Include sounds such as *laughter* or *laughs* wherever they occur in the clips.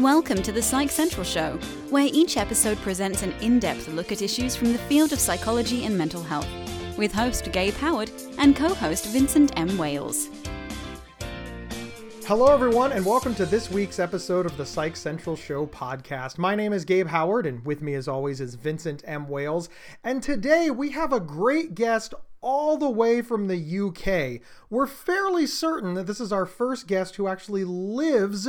Welcome to the Psych Central Show, where each episode presents an in depth look at issues from the field of psychology and mental health, with host Gabe Howard and co host Vincent M. Wales. Hello, everyone, and welcome to this week's episode of the Psych Central Show podcast. My name is Gabe Howard, and with me, as always, is Vincent M. Wales. And today we have a great guest all the way from the UK. We're fairly certain that this is our first guest who actually lives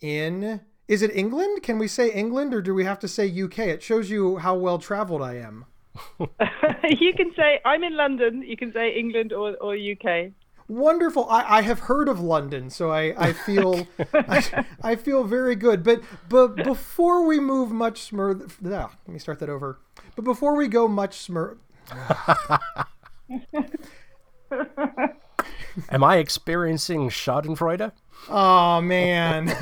in. Is it England? Can we say England or do we have to say UK? It shows you how well traveled I am. *laughs* you can say, I'm in London. You can say England or, or UK. Wonderful. I, I have heard of London, so I, I *laughs* feel I, I, feel very good. But but before we move much smurth, ah, let me start that over. But before we go much smurth. *laughs* Am I experiencing Schadenfreude? Oh man. *laughs*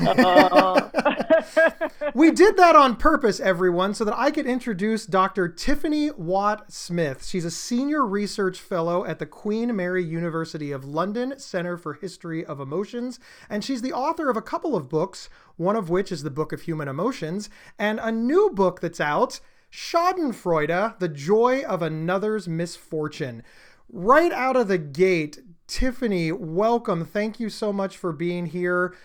we did that on purpose, everyone, so that I could introduce Dr. Tiffany Watt Smith. She's a senior research fellow at the Queen Mary University of London Center for History of Emotions, and she's the author of a couple of books, one of which is the Book of Human Emotions, and a new book that's out, Schadenfreude: The Joy of Another's Misfortune. Right out of the gate, Tiffany, welcome. Thank you so much for being here.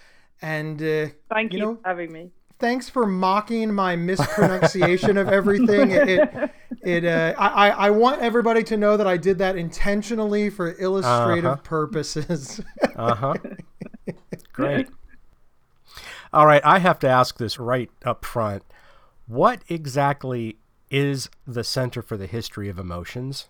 And uh, thank you, you know, for having me. Thanks for mocking my mispronunciation of everything. It, it, *laughs* it uh, I, I want everybody to know that I did that intentionally for illustrative uh-huh. purposes. uh huh. *laughs* Great. All right, I have to ask this right up front. What exactly is the Center for the History of Emotions?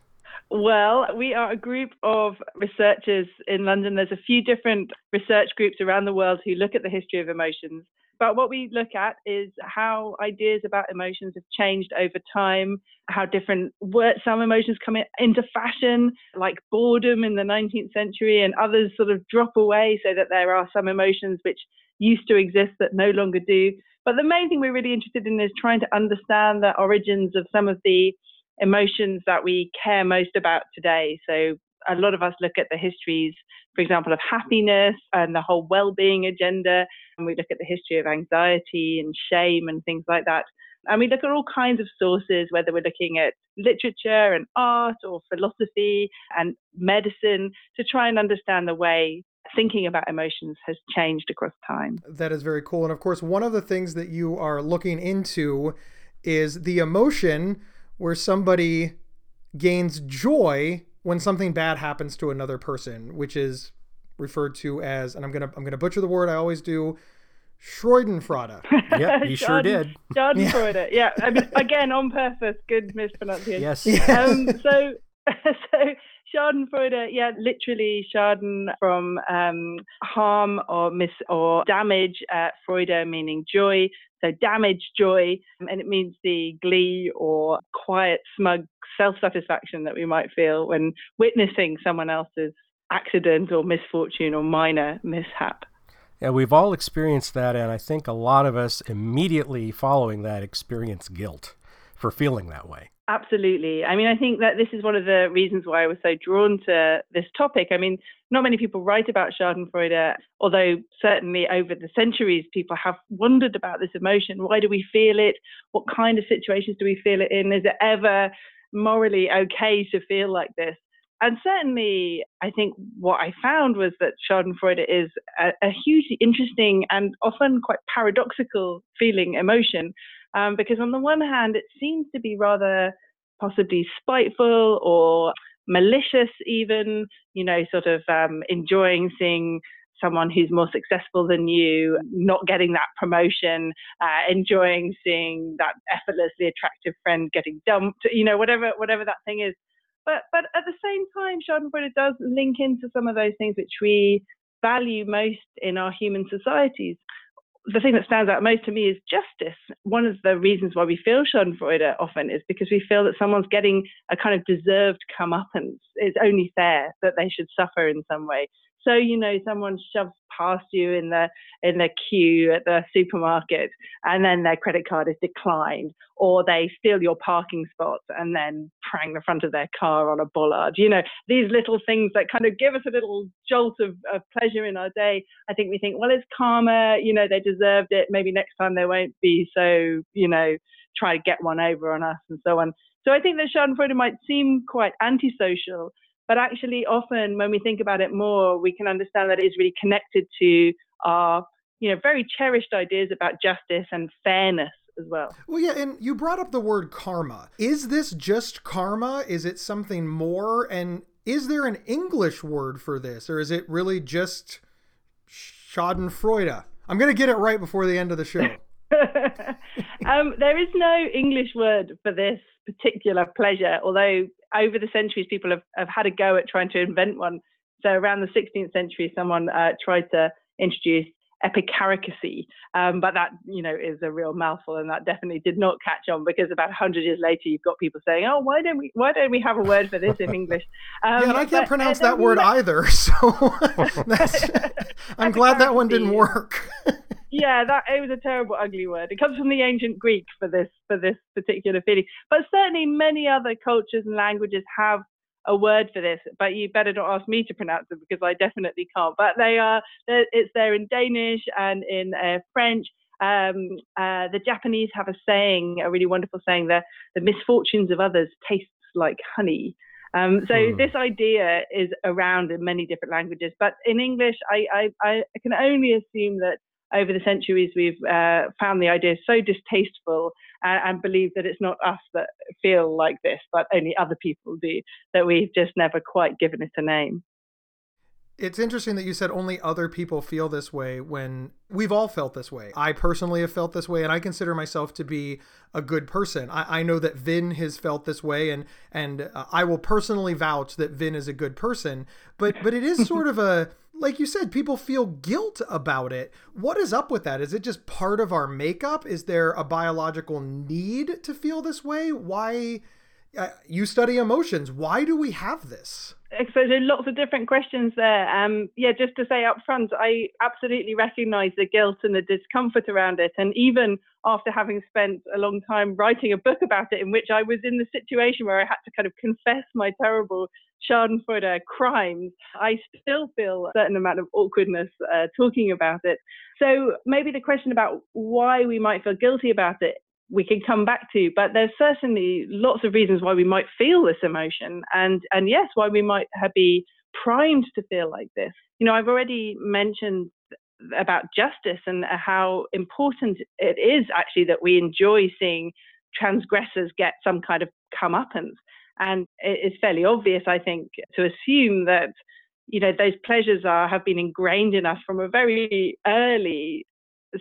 Well, we are a group of researchers in London. There's a few different research groups around the world who look at the history of emotions. But what we look at is how ideas about emotions have changed over time, how different words, some emotions come into fashion, like boredom in the 19th century, and others sort of drop away so that there are some emotions which used to exist that no longer do. But the main thing we're really interested in is trying to understand the origins of some of the emotions that we care most about today. So a lot of us look at the histories, for example, of happiness and the whole well-being agenda, and we look at the history of anxiety and shame and things like that. And we look at all kinds of sources, whether we're looking at literature and art or philosophy and medicine, to try and understand the way thinking about emotions has changed across time. That is very cool. And of course, one of the things that you are looking into is the emotion where somebody gains joy when something bad happens to another person, which is referred to as, and I'm gonna I'm gonna butcher the word I always do, Schadenfreude. *laughs* yeah, you sure did. Schadenfreude. Yeah. yeah, I mean, again on purpose. Good mispronunciation. Yes. *laughs* Um, so *laughs* so Schadenfreude, yeah, literally Schaden from um, harm or mis or damage. Uh, Freude meaning joy. So damage, joy, and it means the glee or quiet, smug self-satisfaction that we might feel when witnessing someone else's accident or misfortune or minor mishap. Yeah, we've all experienced that, and I think a lot of us immediately following that experience guilt for feeling that way. Absolutely. I mean, I think that this is one of the reasons why I was so drawn to this topic. I mean, not many people write about Schadenfreude, although certainly over the centuries, people have wondered about this emotion. Why do we feel it? What kind of situations do we feel it in? Is it ever morally okay to feel like this? And certainly, I think what I found was that Schadenfreude is a, a hugely interesting and often quite paradoxical feeling emotion um, because on the one hand, it seems to be rather possibly spiteful or malicious, even, you know, sort of um, enjoying seeing someone who's more successful than you, not getting that promotion, uh, enjoying seeing that effortlessly attractive friend getting dumped, you know, whatever whatever that thing is. But but at the same time, Schadenfreude does link into some of those things which we value most in our human societies the thing that stands out most to me is justice. One of the reasons why we feel Schadenfreude often is because we feel that someone's getting a kind of deserved comeuppance. It's only fair that they should suffer in some way. So you know, someone shoves past you in the in the queue at the supermarket, and then their credit card is declined, or they steal your parking spot and then prang the front of their car on a bollard. You know, these little things that kind of give us a little jolt of, of pleasure in our day. I think we think, well, it's karma. You know, they deserved it. Maybe next time they won't be so. You know, try to get one over on us and so on. So I think that Schadenfreude might seem quite antisocial, but actually, often when we think about it more, we can understand that it is really connected to our, you know, very cherished ideas about justice and fairness as well. Well, yeah, and you brought up the word karma. Is this just karma? Is it something more? And is there an English word for this, or is it really just Schadenfreude? I'm going to get it right before the end of the show. *laughs* *laughs* um, there is no English word for this particular pleasure, although over the centuries people have, have had a go at trying to invent one. So around the 16th century, someone uh, tried to introduce epicaricacy, um, but that you know is a real mouthful, and that definitely did not catch on because about 100 years later, you've got people saying, "Oh, why don't we why don't we have a word for this in English?" Um, *laughs* yeah, and I can't but, pronounce uh, that word either, *laughs* so I'm glad that one didn't work yeah, that it was a terrible, ugly word. It comes from the ancient Greek for this for this particular feeling. But certainly, many other cultures and languages have a word for this. But you better not ask me to pronounce it because I definitely can't. But they are. It's there in Danish and in uh, French. Um, uh, the Japanese have a saying, a really wonderful saying, that the misfortunes of others tastes like honey. Um, so hmm. this idea is around in many different languages, but in English, I, I, I can only assume that over the centuries, we've uh, found the idea so distasteful and, and, believe that it's not us that feel like this, but only other people do, that we've just never quite given it a name. It's interesting that you said only other people feel this way when we've all felt this way. I personally have felt this way, and I consider myself to be a good person. I, I know that Vin has felt this way, and and uh, I will personally vouch that Vin is a good person. But but it is sort of a like you said, people feel guilt about it. What is up with that? Is it just part of our makeup? Is there a biological need to feel this way? Why? Uh, you study emotions. Why do we have this? So there's lots of different questions there. Um, yeah, just to say up front, I absolutely recognise the guilt and the discomfort around it. And even after having spent a long time writing a book about it, in which I was in the situation where I had to kind of confess my terrible Schadenfreude crimes, I still feel a certain amount of awkwardness uh, talking about it. So maybe the question about why we might feel guilty about it we can come back to, but there's certainly lots of reasons why we might feel this emotion, and and yes, why we might be primed to feel like this. You know, I've already mentioned about justice and how important it is actually that we enjoy seeing transgressors get some kind of comeuppance. And it's fairly obvious, I think, to assume that you know those pleasures are have been ingrained in us from a very early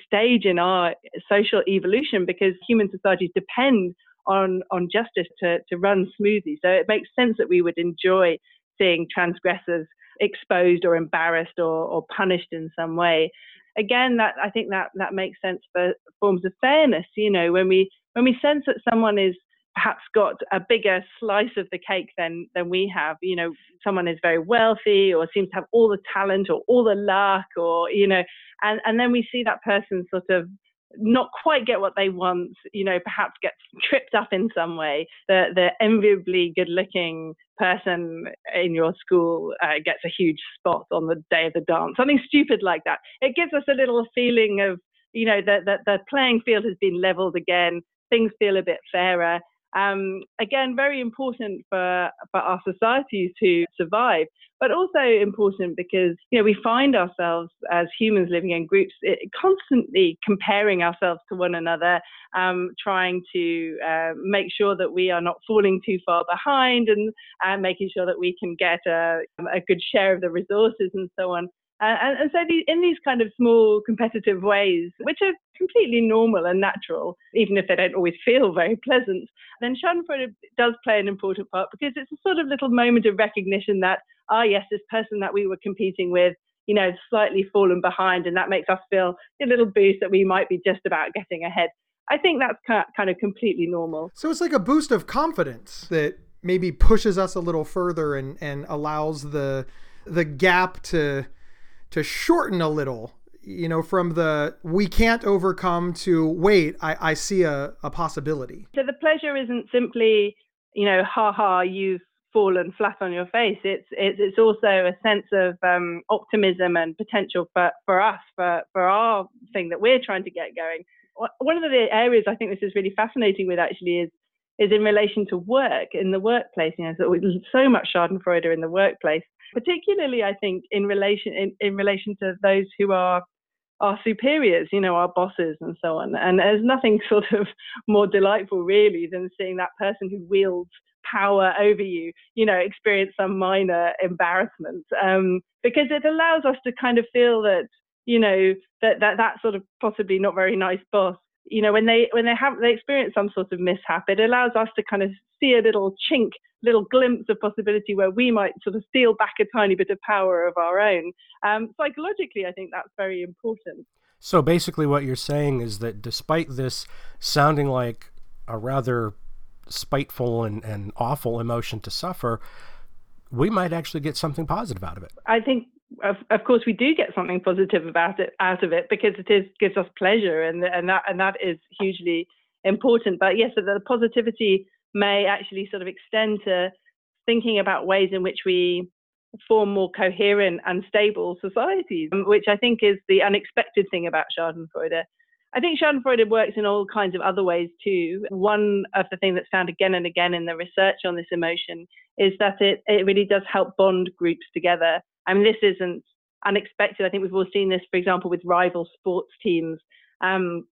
stage in our social evolution because human societies depend on on justice to, to run smoothly. So it makes sense that we would enjoy seeing transgressors exposed or embarrassed or, or punished in some way. Again, that I think that that makes sense for forms of fairness. You know, when we when we sense that someone is perhaps got a bigger slice of the cake than than we have. You know, someone is very wealthy or seems to have all the talent or all the luck or you know, and and then we see that person sort of not quite get what they want, you know, perhaps gets tripped up in some way. The the enviably good looking person in your school uh, gets a huge spot on the day of the dance, something stupid like that. It gives us a little feeling of, you know, that the, the playing field has been leveled again. Things feel a bit fairer. Um, again, very important for, for our societies to survive, but also important because you know we find ourselves as humans living in groups eh, constantly comparing ourselves to one another, um, trying to uh, make sure that we are not falling too far behind, and, and making sure that we can get a, a good share of the resources and so on. And, and, so the, in these kind of small competitive ways, which are completely normal and natural, even if they don't always feel very pleasant, then Schadenfreude does play an important part because it's a sort of little moment of recognition that, ah, yes, this person that we were competing with, you know, slightly fallen behind, and that makes us feel a little boost that we might be just about getting ahead. I think that's kind of completely normal. So it's like a boost of confidence that maybe pushes us a little further and and allows the the gap to to shorten a little you know from the we can't overcome to wait i, I see a, a possibility. So the pleasure isn't simply you know ha ha you've fallen flat on your face. It's it's, it's also a sense of um, optimism and potential for, for us for for our thing that we're trying to get going. One of the areas i think this is really fascinating with actually is is in relation to work in the workplace. You know, so, so much Schadenfreude in the workplace, particularly I think in relation in, in relation to those who are our superiors, you know, our bosses and so on. And there's nothing *laughs* sort of more delightful really than seeing that person who wields power over you, you know, experience some minor embarrassment. Um, because it allows us to kind of feel that, you know, that, that that sort of possibly not very nice boss you know when they when they have they experience some sort of mishap it allows us to kind of see a little chink little glimpse of possibility where we might sort of steal back a tiny bit of power of our own. Um, psychologically i think that's very important. So basically what you're saying is that despite this sounding like a rather spiteful and, and awful emotion to suffer we might actually get something positive out of it. I think of, of course we do get something positive about it out of it because it is gives us pleasure and and that and that is hugely important but yes the positivity may actually sort of extend to thinking about ways in which we form more coherent and stable societies um, which i think is the unexpected thing about schadenfreude I think Schadenfreude works in all kinds of other ways too. One of the things that's found again and again in the research on this emotion is that it, it really does help bond groups together. I mean, this isn't unexpected. I think we've all seen this, for example, with rival sports teams. Um,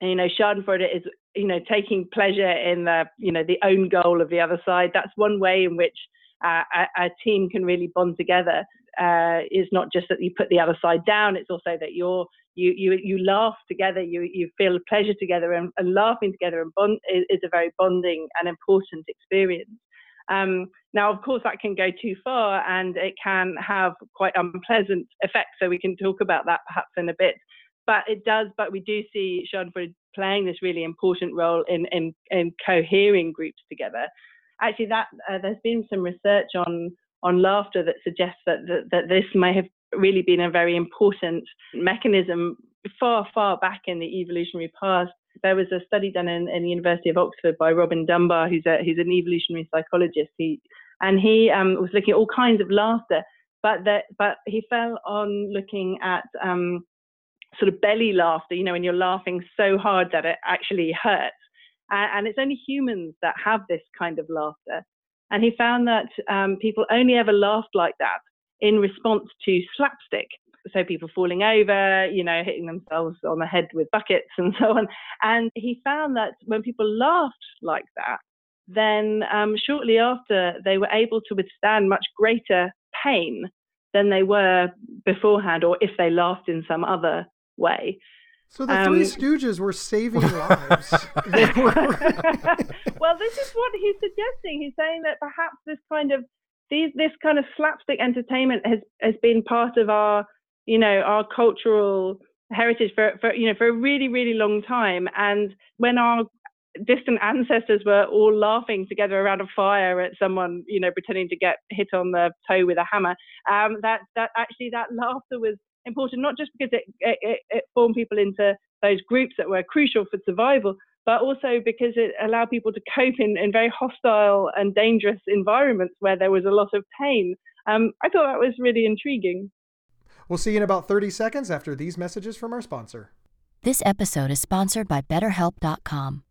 and, you know, Schadenfreude is, you know, taking pleasure in the, you know, the own goal of the other side. That's one way in which uh, a, a, team can really bond together. Uh, is not just that you put the other side down; it's also that you're you you you laugh together, you you feel pleasure together, and, and laughing together and bond is, is, a very bonding and important experience. Um, now, of course, that can go too far and it can have quite unpleasant effects. So we can talk about that perhaps in a bit. But it does, but we do see Schadenfreude playing this really important role in, in, in cohering groups together. Actually, that uh, there's been some research on on laughter that suggests that, that, that this may have really been a very important mechanism far, far back in the evolutionary past there was a study done in, in the University of Oxford by Robin Dunbar, who's a who's an evolutionary psychologist. He and he um, was looking at all kinds of laughter, but that but he fell on looking at um, sort of belly laughter. You know, when you're laughing so hard that it actually hurts, and, and it's only humans that have this kind of laughter. And he found that um, people only ever laughed like that in response to slapstick so people falling over, you know, hitting themselves on the head with buckets and *laughs* so on. And he found that when people laughed like that, then um, shortly after they were able to withstand much greater pain than they were beforehand, or if they laughed in some other way. So the Three um, Stooges were saving *laughs* lives. *laughs* well, this is what he's suggesting. He's saying that perhaps this kind of these this kind of slapstick entertainment has has been part of our you know, our cultural heritage for, for you know for a really really long time. And when our distant ancestors were all laughing together around a fire at someone you know pretending to get hit on the toe with a hammer um, that that actually that *laughs* laughter was important not just because it, it, it formed people into those groups that were crucial for survival but also because it allowed people to cope in, in very hostile and dangerous environments where there was a lot of pain. Um, i thought that was really intriguing We'll see you in about 30 seconds after these messages from our sponsor. This episode is sponsored by BetterHelp.com.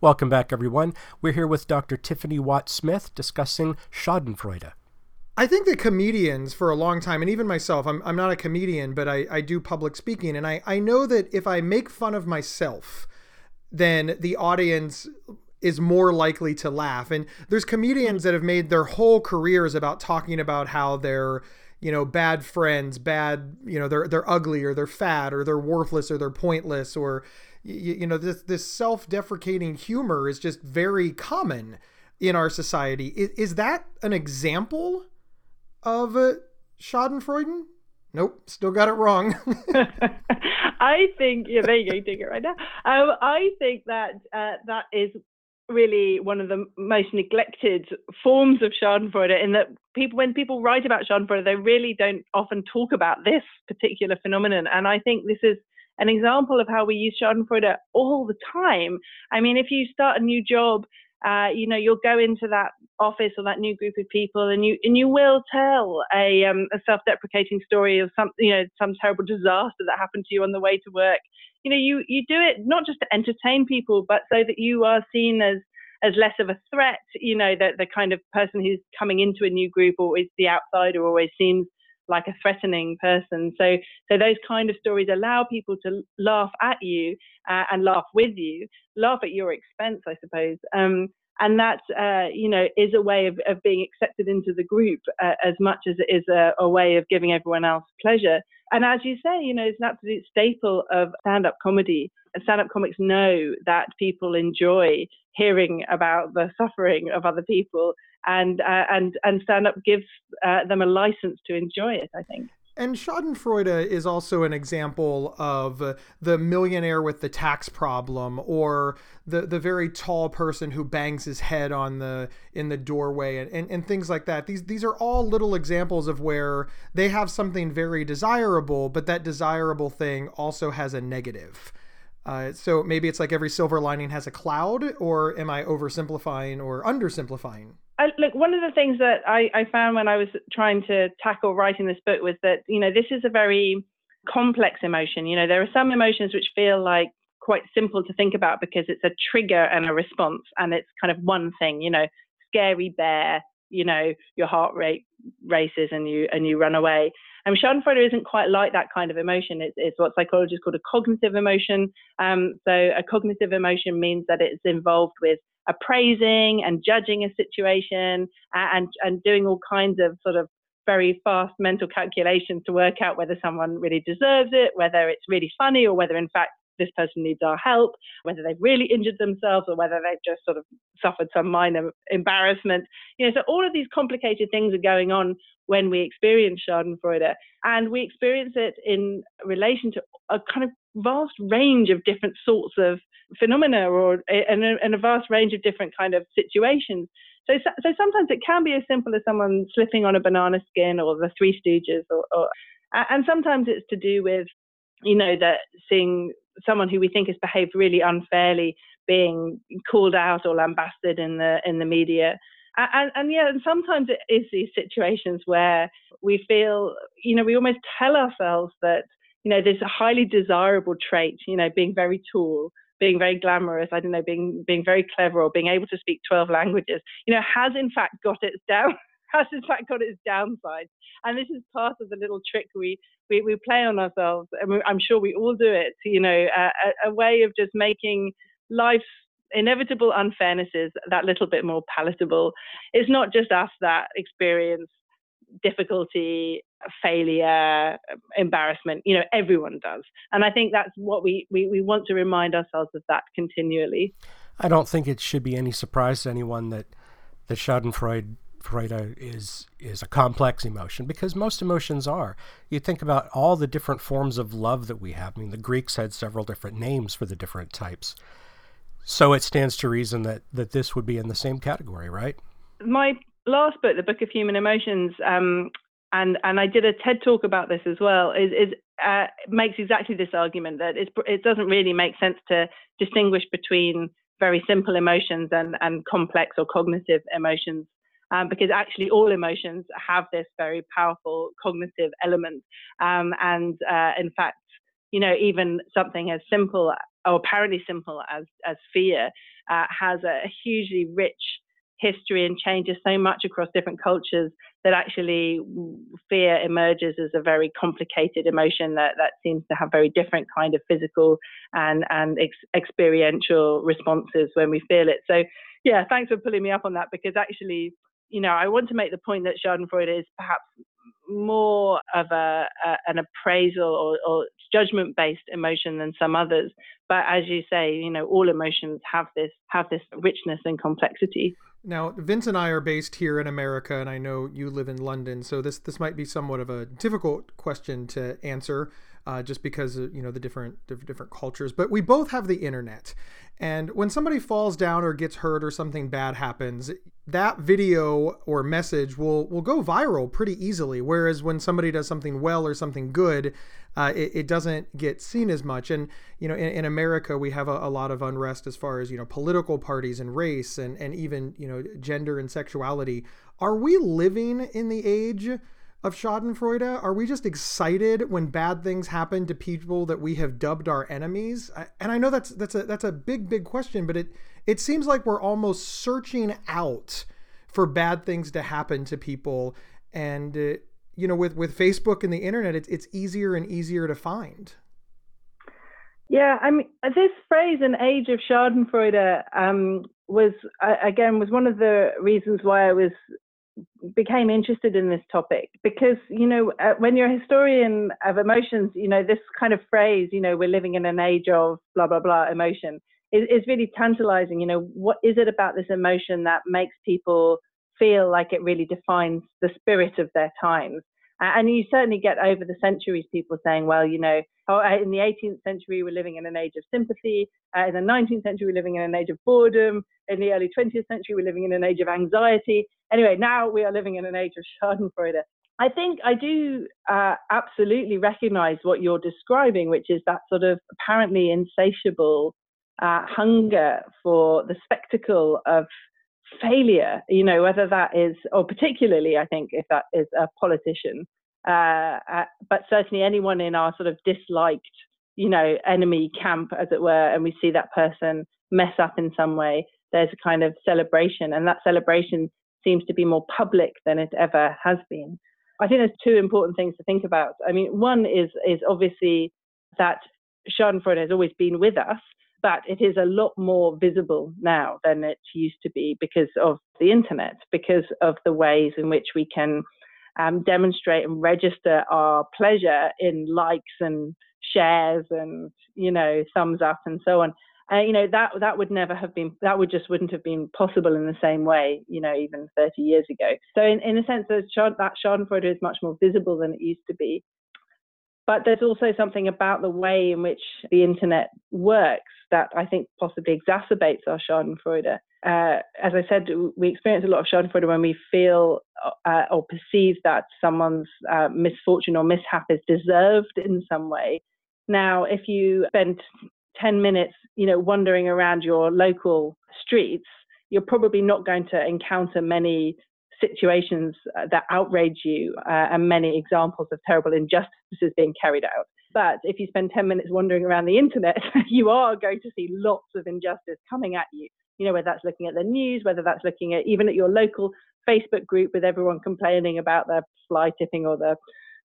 Welcome back, everyone. We're here with Dr. Tiffany Watt Smith discussing Schadenfreude. I think that comedians for a long time, and even myself, I'm, I'm not a comedian, but I, I do public speaking. And I, I know that if I make fun of myself, then the audience is more likely to laugh. And there's comedians that have made their whole careers about talking about how they're you know bad friends bad you know they're they're ugly or they're fat or they're worthless or they're pointless or you, you know this this self-deprecating humor is just very common in our society. Is, is that an example of uh, schadenfreude? Nope still got it wrong. *laughs* *laughs* I think yeah there you go take it right now um, i think that uh, that is really one of the most neglected forms of Schadenfreude in that people, when people write about Schadenfreude, they really don't often talk about this particular phenomenon. And I think this is an example of how we use Schadenfreude all the time. I mean, if you start a new job, uh, you know, you'll go into that office or that new group of people, and you and you will tell a, um, a self-deprecating story of some, you know, some terrible disaster that happened to you on the way to work you know, you you do it not just to entertain people, but so that you are seen as as less of a threat. You know, that the kind of person who's coming into a new group or is the outsider always seems like a threatening person. So, so those kind of stories allow people to laugh at you uh, and laugh with you, laugh at your expense, I suppose. Um, and that, uh, you know, is a way of, of being accepted into the group uh, as much as it is a, a way of giving everyone else pleasure. And as you say, you know, it's an absolute staple of stand up comedy. And stand up comics know that people enjoy hearing about the suffering of other people, and uh, and and stand up gives uh, them a license to enjoy it. I think. And Schadenfreude is also an example of the millionaire with the tax problem, or the the very tall person who bangs his head on the in the doorway, and, and, and things like that. These these are all little examples of where they have something very desirable, but that desirable thing also has a negative. Uh, so maybe it's like every silver lining has a cloud, or am I oversimplifying or undersimplifying? I, look, one of the things that I, I found when I was trying to tackle writing this book was that, you know, this is a very complex emotion. You know, there are some emotions which feel like quite simple to think about because it's a trigger and a response, and it's kind of one thing, you know, scary bear, you know, your heart rate races and you and you run away. And Schadenfreude isn't quite like that kind of emotion. It's, it's what psychologists call a cognitive emotion. Um, so a cognitive emotion means that it's involved with appraising and judging a situation and, and doing all kinds of sort of very fast mental calculations to work out whether someone really deserves it, whether it's really funny, or whether in fact this person needs our help, whether they've really injured themselves or whether they've just sort of suffered some minor embarrassment. You know, so all of these complicated things are going on when we experience Schadenfreude, and we experience it in relation to a kind of vast range of different sorts of phenomena or eh, in a, in a vast range of different kind of situations. So, so sometimes it can be as simple as someone slipping on a banana skin or the Three Stooges, or, or and sometimes it's to do with, you know, that seeing someone who we think has behaved really unfairly being called out or lambasted in the in the media. And, and, yeah, and sometimes it is these situations where we feel, you know, we almost tell ourselves that, you know, this highly desirable trait, you know, being very tall, being very glamorous, I don't know, being being very clever or being able to speak 12 languages, you know, has in fact got its down *laughs* has in fact got its downsides. And this is part of the little trick we we, we play on ourselves. and I'm sure we all do it, you know, a, a way of just making life's inevitable unfairnesses that little bit more palatable. It's not just us that experience difficulty, failure, embarrassment. You know, everyone does. And I think that's what we, we, we want to remind ourselves of that continually. I don't think it should be any surprise to anyone that, that Schadenfreude Freude is is a complex emotion because most emotions are. You think about all the different forms of love that we have. I mean, the Greeks had several different names for the different types. So it stands to reason that that this would be in the same category, right? My last book, the Book of Human Emotions, um, and and I did a TED talk about this as well. Is is uh, makes exactly this argument that it doesn't really make sense to distinguish between very simple emotions and and complex or cognitive emotions. Um, because actually all emotions have this very powerful cognitive element. Um, and uh, in fact, you know, even something as simple or apparently simple as, as fear uh, has a, hugely rich history and changes so much across different cultures that actually fear emerges as a very complicated emotion that, that seems to have very different kind of physical and, and ex- experiential responses when we feel it. So, yeah, thanks for pulling me up on that because actually, you know, I want to make the point that Schadenfreude is perhaps more of a, a an appraisal or, or judgment based emotion than some others. But as you say, you know, all emotions have this have this richness and complexity. Now, Vince and I are based here in America, and I know you live in London, so this this might be somewhat of a difficult question to answer, uh, just because of, you know the different different cultures. But we both have the internet, and when somebody falls down or gets hurt or something bad happens, that video or message will will go viral pretty easily. Whereas when somebody does something well or something good, uh, it, it, doesn't get seen as much. And you know, in, in America, we have a, a, lot of unrest as far as you know political parties and race and and even you know gender and sexuality. Are we living in the age? Of Schadenfreude? Are we just excited when bad things happen to people that we have dubbed our enemies? And I know that's that's a that's a big big question, but it it seems like we're almost searching out for bad things to happen to people, and uh, you know, with with Facebook and the internet, it's it's easier and easier to find. Yeah, I mean, this phrase "an age of Schadenfreude" um, was again was one of the reasons why I was became interested in this topic because you know uh, when you're a historian of emotions you know this kind of phrase you know we're living in an age of blah blah blah emotion is, is really tantalizing you know what is it about this emotion that makes people feel like it really defines the spirit of their times and you certainly get over the centuries people saying, well, you know, oh, uh, in the 18th century, we're living in an age of sympathy. Uh, in the 19th century, we're living in an age of boredom. In the early 20th century, we're living in an age of anxiety. Anyway, now we are living in an age of Schadenfreude. I think I do uh, absolutely recognize what you're describing, which is that sort of apparently insatiable uh, hunger for the spectacle of failure, you know, whether that is, or particularly, I think, if that is a politician, uh, uh, but certainly anyone in our sort of disliked, you know, enemy camp, as it were, and we see that person mess up in some way, there's a kind of celebration, and that celebration seems to be more public than it ever has been. I think there's two important things to think about. I mean, one is is obviously that Schadenfreude has always been with us, but it is a lot more visible now than it used to be because of the internet, because of the ways in which we can um, demonstrate and register our pleasure in likes and shares and you know thumbs up and so on. Uh, you know that that would never have been that would just wouldn't have been possible in the same way you know even 30 years ago so in, in a sense that schadenfreude is much more visible than it used to be but there's also something about the way in which the internet works that I think possibly exacerbates our Schadenfreude. Uh, as I said, we experience a lot of Schadenfreude when we feel uh, or perceive that someone's uh, misfortune or mishap is deserved in some way. Now, if you spend 10 minutes, you know, wandering around your local streets, you're probably not going to encounter many situations uh, that outrage you uh, and many examples of terrible injustices being carried out. But if you spend 10 minutes wandering around the internet, *laughs* you are going to see lots of injustice coming at you. You know, whether that's looking at the news, whether that's looking at even at your local Facebook group with everyone complaining about their fly tipping or the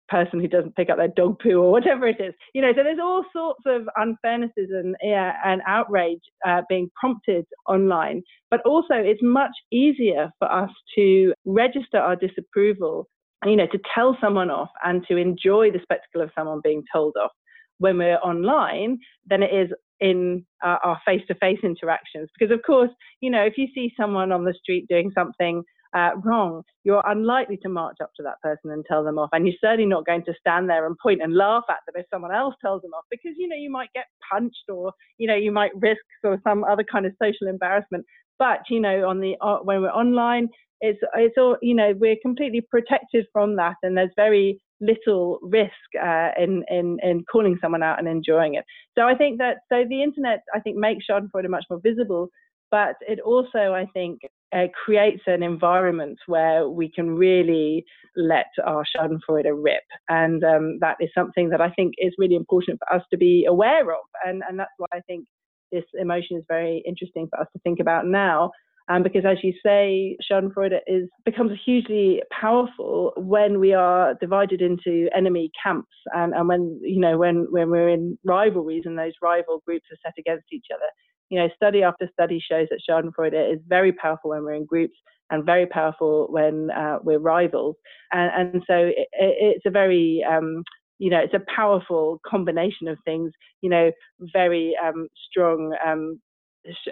person who doesn't pick up their dog poo or whatever it is. You know, so there's all sorts of unfairnesses and yeah, and outrage uh, being prompted online. But also, it's much easier for us to register our disapproval. You know, to tell someone off and to enjoy the spectacle of someone being told off when we're online than it is in uh, our face-to-face interactions. Because of course, you know, if you see someone on the street doing something uh, wrong, you're unlikely to march up to that person and tell them off. And you're certainly not going to stand there and point and laugh at them if someone else tells them off because, you know, you might get punched or, you know, you might risk sort of some other kind of social embarrassment. But, you know, on the, uh, when we're online, it's, it's all, you know, we're completely protected from that. And there's very little risk uh, in, in, in calling someone out and enjoying it. So I think that, so the internet, I think, makes Schadenfreude much more visible but it also, I think, uh, creates an environment where we can really let our Schadenfreude rip. And um, that is something that I think is really important for us to be aware of. And, and that's why I think this emotion is very interesting for us to think about now. Um, because as you say, Schadenfreude is becomes hugely powerful when we are divided into enemy camps and, and when you know when when we're in rivalries and those rival groups are set against each other. You know, study after study shows that Schadenfreude is very powerful when we're in groups and very powerful when uh, we're rivals. And, and so it, it's a very um, you know, it's a powerful combination of things. You know, very um, strong um,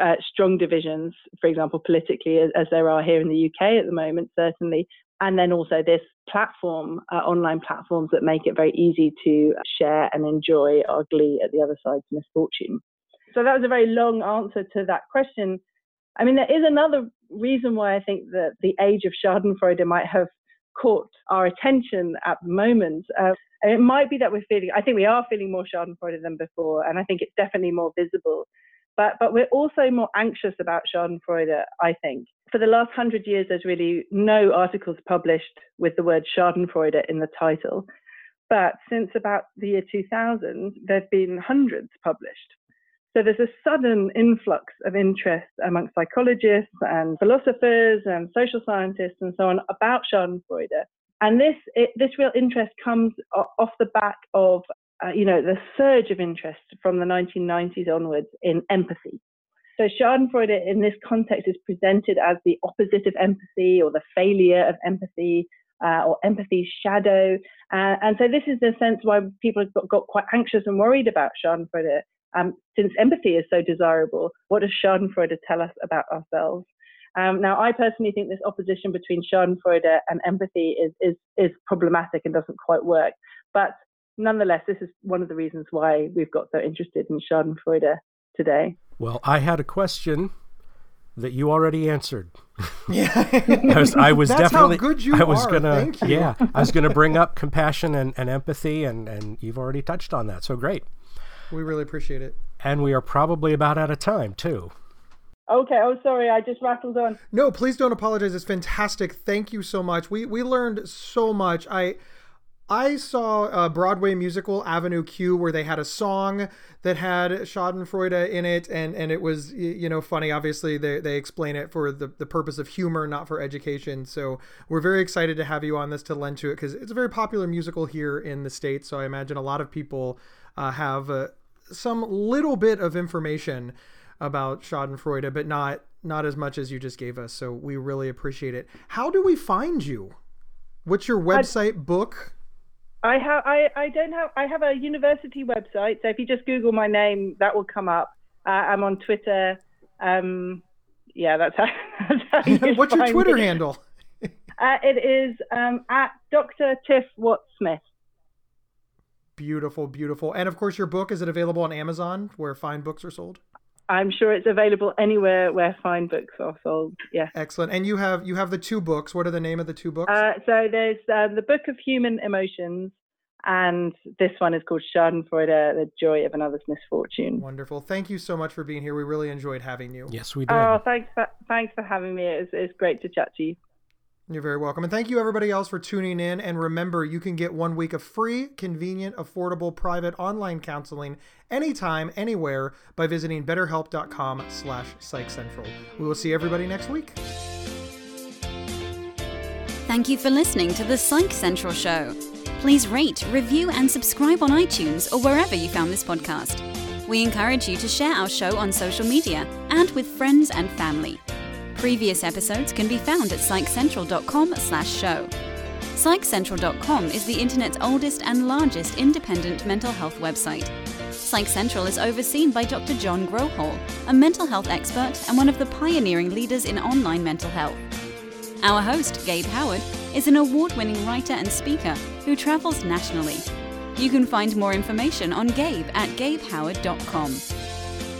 uh, strong divisions, for example, politically, as, as, there are here in the UK at the moment, certainly. And then also this platform, uh, online platforms that make it very easy to share and enjoy our glee at the other side's misfortune. So that was a very long answer to that question. I mean, there is another reason why I think that the age of Schadenfreude might have caught our attention at the moment. Uh, and it might be that we're feeling, I think we are feeling more Schadenfreude than before, and I think it's definitely more visible. But, but we're also more anxious about Schadenfreude, I think. For the last hundred years, there's really no articles published with the word Schadenfreude in the title. But since about the year 2000, there have been hundreds published. So there's a sudden influx of interest amongst psychologists and philosophers and social scientists and so on about Schadenfreude. And this it, this real interest comes off the back of uh, you know the surge of interest from the 1990s onwards in empathy. So Schadenfreude in this context is presented as the opposite of empathy or the failure of empathy uh, or empathy's shadow. Uh, and so this is the sense why people got, got quite anxious and worried about Schadenfreude. Um, since empathy is so desirable, what does Schadenfreude tell us about ourselves? Um, now, I personally think this opposition between Schadenfreude and empathy is, is, is problematic and doesn't quite work. But nonetheless, this is one of the reasons why we've got so interested in Schadenfreude today. Well, I had a question that you already answered. Yeah, *laughs* I was, I was That's definitely. how good you I was are. gonna, Thank you. yeah, I was gonna bring up compassion and, and empathy, and and you've already touched on that. So great, We really appreciate it. and we are probably about out of time too. Okay, oh, sorry, I just rattled on. No, please don't apologize. It's fantastic. Thank you so much. We we learned so much. I I saw a Broadway musical Avenue Q where they had a song that had Schadenfreude in it, and and it was you know funny. Obviously, they they explain it for the the purpose of humor, not for education. So we're very excited to have you on this to lend to it because it's a very popular musical here in the states. So I imagine a lot of people uh, have uh, some little bit of information about Schadenfreude, but not not as much as you just gave us. So we really appreciate it. How do we find you? What's your website book? I have I, I don't have I have a university website, so if you just Google my name, that will come up. Uh, I'm on Twitter. Um, yeah, that's *laughs* how. That's how you What's your Twitter handle? Uh, it is um, at Dr. Tiff Watt Smith. Beautiful, beautiful. And of course, your book is it available on Amazon where fine books are sold? I'm sure it's available anywhere where fine books are sold. Yes. Excellent. And you have you have the two books. What are the name of the two books? Uh, so there's um, the Book of Human Emotions, and this one is called Schadenfreude, The Joy of Another's Misfortune. Wonderful. Thank you so much for being here. We really enjoyed having you. Yes, we did. Oh, thanks for, thanks for having me. It's, it's great to chat to you. You're very welcome. And thank you, everybody else, for tuning in. And remember, you can get one week of free, convenient, affordable, private online counseling anytime, anywhere by visiting betterhelp.com slash psychcentral. We will see everybody next week. Thank you for listening to the Psych Central Show. Please rate, review, and subscribe on iTunes or wherever you found this podcast. We encourage you to share our show on social media and with friends and family. Previous episodes can be found at psychcentral.com slash show. PsychCentral.com is the internet's oldest and largest independent mental health website. Psych Central is overseen by Dr. John Grohol, a mental health expert and one of the pioneering leaders in online mental health. Our host, Gabe Howard, is an award winning writer and speaker who travels nationally. You can find more information on Gabe at gabehoward.com.